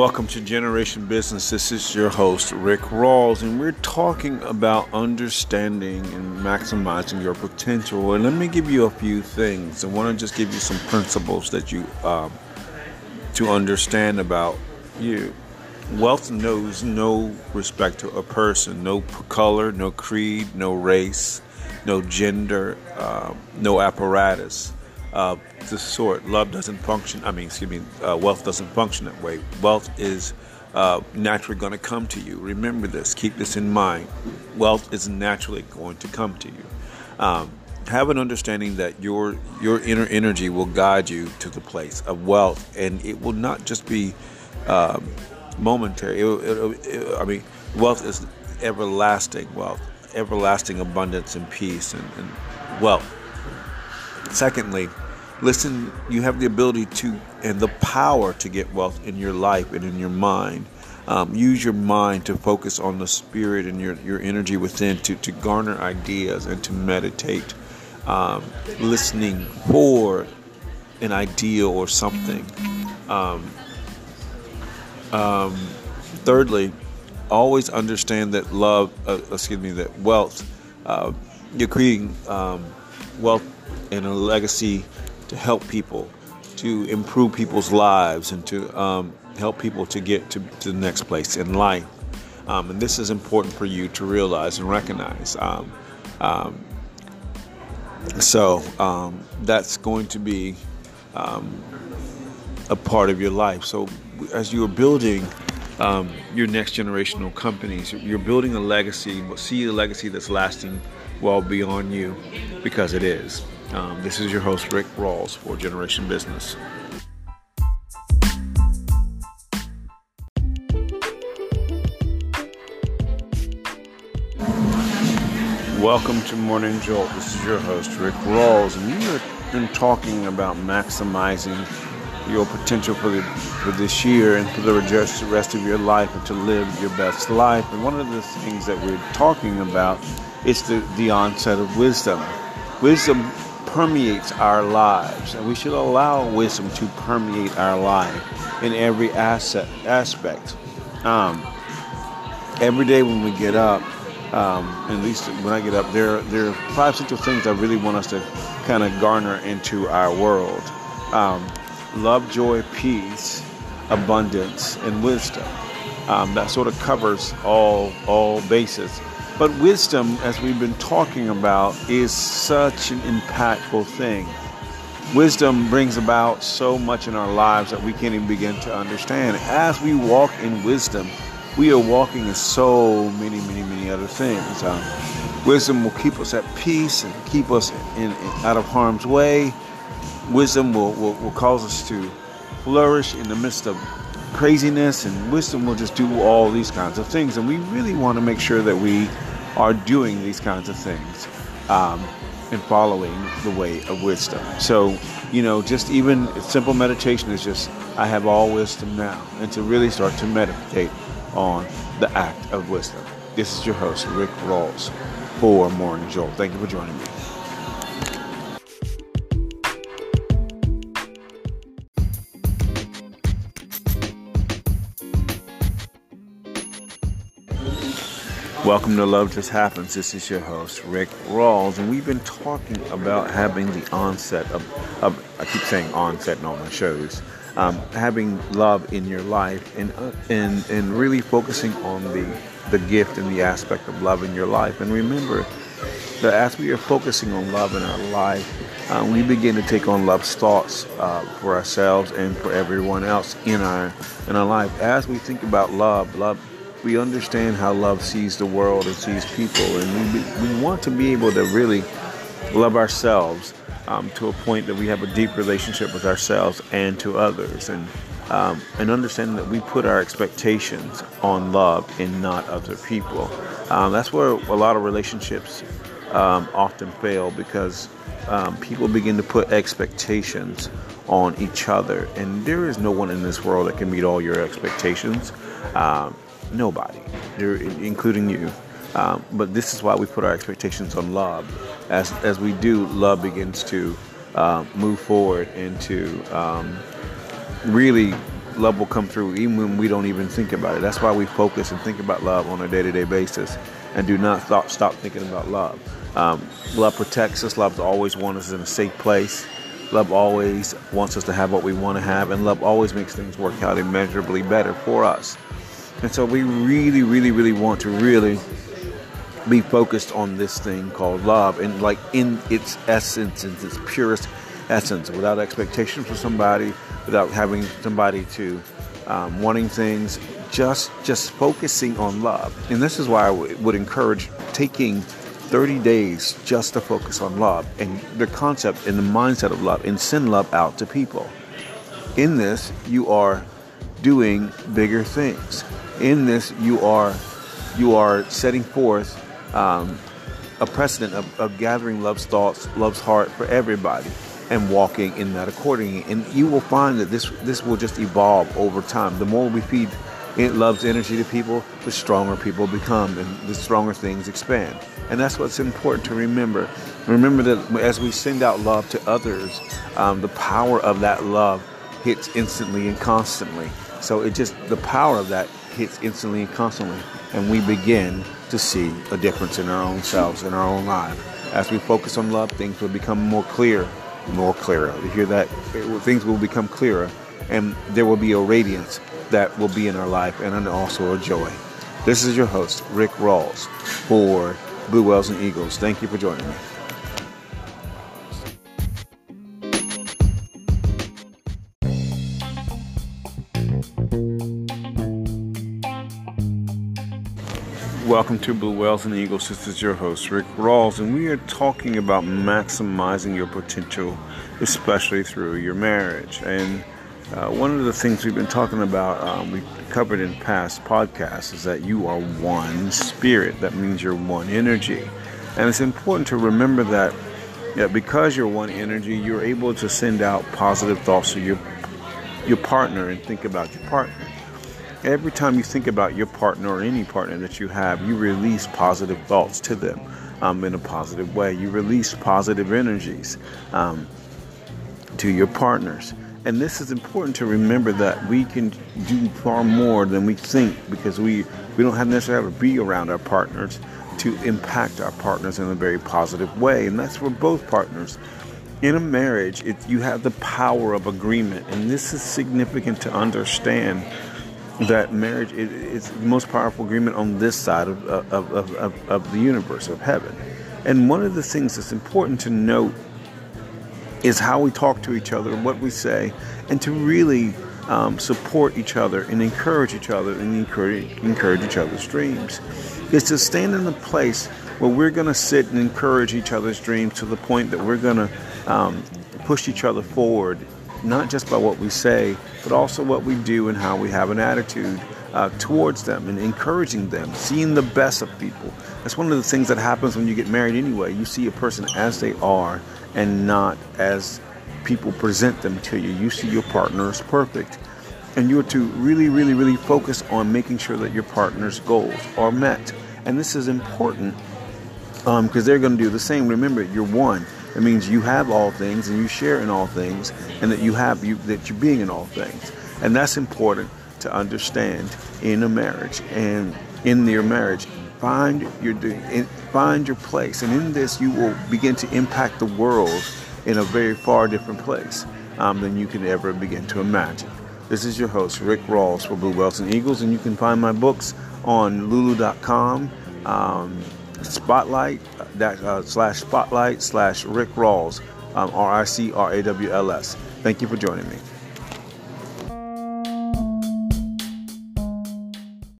Welcome to Generation Business. This is your host, Ric Rawls, and we're talking about understanding and maximizing your potential. And let me give you a few things. I want to just give you some principles that you um, to understand about you. Wealth knows no respect to a person, no color, no creed, no race, no gender, uh, no apparatus uh, this sort. Love doesn't function. I mean, excuse me. Uh, wealth doesn't function that way. Wealth is uh, naturally going to come to you. Remember this. Keep this in mind. Wealth is naturally going to come to you. Um, have an understanding that your your inner energy will guide you to the place of wealth, and it will not just be um, momentary. It, it, it, I mean, wealth is everlasting wealth, everlasting abundance and peace and, and wealth. Secondly, listen, you have the ability to and the power to get wealth in your life and in your mind. Um, use your mind to focus on the spirit and your, your energy within to, to garner ideas and to meditate. Um, listening for an idea or something. Um, um thirdly, always understand that love, uh, excuse me, that wealth, uh, you're creating um, wealth and a legacy to help people, to improve people's lives, and to um, help people to get to, to, the next place in life. Um, and this is important for you to realize and recognize. Um, um so um, that's going to be um, a part of your life. So as you are building your next generational companies, you're building a legacy. See a legacy that's lasting well beyond you, because it is. Um, this is your host, Ric Rawls, for Generation Business. Welcome to Morning Jolt. This is your host, Ric Rawls, and we have been talking about maximizing your potential for the for this year and for the rest of your life and to live your best life. And one of the things that we're talking about is the, the onset of wisdom. Wisdom permeates our lives, and we should allow wisdom to permeate our life in every asset, aspect. Um, every day when we get up, um, at least when I get up, there there are five central things I really want us to kind of garner into our world: um, love, joy, peace, abundance, and wisdom. Um, that sort of covers all all bases. But wisdom, as we've been talking about, is such an impactful thing. Wisdom brings about so much in our lives that we can't even begin to understand. As we walk in wisdom, we are walking in so many, many, many other things. Um, wisdom will keep us at peace and keep us in, in out of harm's way. Wisdom will, will, will cause us to flourish in the midst of craziness, and wisdom will just do all these kinds of things. And we really want to make sure that we are doing these kinds of things um, and following the way of wisdom. So, you know, just even simple meditation is just, I have all wisdom now, and to really start to meditate on the act of wisdom. This is your host, Ric Rawls, for Morning Jolt. Thank you for joining me. Welcome to Love Just Happens. This is your host, Ric Rawls, and we've been talking about having the onset of, of I keep saying onset in all my shows, um, having love in your life and, uh, and, and really focusing on the, the gift and the aspect of love in your life. And remember that as we are focusing on love in our life, uh, we begin to take on love's thoughts uh, for ourselves and for everyone else in our in our life. As we think about love, love we understand how love sees the world and sees people, and we, we want to be able to really love ourselves um, to a point that we have a deep relationship with ourselves and to others, and um, and understanding that we put our expectations on love and not other people. Um, that's where a lot of relationships um, often fail because um, people begin to put expectations on each other, and there is no one in this world that can meet all your expectations. Um, Nobody, including you. Um, but this is why we put our expectations on love. As, as we do, love begins to uh, move forward and to um, really love will come through even when we don't even think about it. That's why we focus and think about love on a day-to-day basis, and do not stop stop thinking about love. Um, love protects us. Love always wants us in a safe place. Love always wants us to have what we want to have, and love always makes things work out immeasurably better for us. And so we really, really, really want to really be focused on this thing called love and like in its essence, in its purest essence, without expectations for somebody, without having somebody to um, wanting things, just just focusing on love. And this is why I w- would encourage taking 30 days just to focus on love and the concept and the mindset of love and send love out to people. In this, you are doing bigger things. In this, you are you are setting forth um, a precedent of, of gathering love's thoughts, love's heart for everybody, and walking in that accordingly. And you will find that this this will just evolve over time. The more we feed it love's energy to people, the stronger people become, and the stronger things expand. And that's what's important to remember. Remember that as we send out love to others, um, the power of that love hits instantly and constantly. So it just the power of that hits instantly and constantly, and we begin to see a difference in our own selves, in our own lives. As we focus on love, things will become more clear, more clearer. You hear that? Things will become clearer, and there will be a radiance that will be in our life, and also a joy. This is your host, Ric Rawls, for Blue Whales and Eagles. Thank you for joining me. Welcome to Blue Whales and Eagles. This is your host, Ric Rawls, and we are talking about maximizing your potential, especially through your marriage. And uh, one of the things we've been talking about, um, we covered in past podcasts, is that you are one spirit. That means you're one energy. And it's important to remember that yeah, because you're one energy, you're able to send out positive thoughts to your your partner and think about your partner every time you think about your partner or any partner that you have, you release positive thoughts to them um, in a positive way. You release positive energies um, to your partners. And this is important to remember that we can do far more than we think because we, we don't have necessarily have to be around our partners to impact our partners in a very positive way. And that's for both partners. In a marriage, it, you have the power of agreement. And this is significant to understand that marriage is the most powerful agreement on this side of, of, of, of, the universe, of heaven. And one of the things that's important to note is how we talk to each other, what we say, and to really um, support each other and encourage each other and encourage, encourage each other's dreams. Is to stand in a place where we're going to sit and encourage each other's dreams to the point that we're going to um, push each other forward not just by what we say, but also what we do and how we have an attitude uh, towards them and encouraging them, seeing the best of people. That's one of the things that happens when you get married anyway. You see a person as they are and not as people present them to you. You see your partner as perfect. And you're to really, really, really focus on making sure that your partner's goals are met. And this is important because um, they're going to do the same. Remember, you're one. It means you have all things and you share in all things, and that you have you that you're being in all things, and that's important to understand in a marriage and in your marriage. Find your find your place, and in this you will begin to impact the world in a very far different place um, than you can ever begin to imagine. This is your host, Ric Rawls for Blue Whales and Eagles, and you can find my books on lulu.com. Um, spotlight that uh, slash spotlight slash Ric Rawls, um, R I C R A W L S. Thank you for joining me.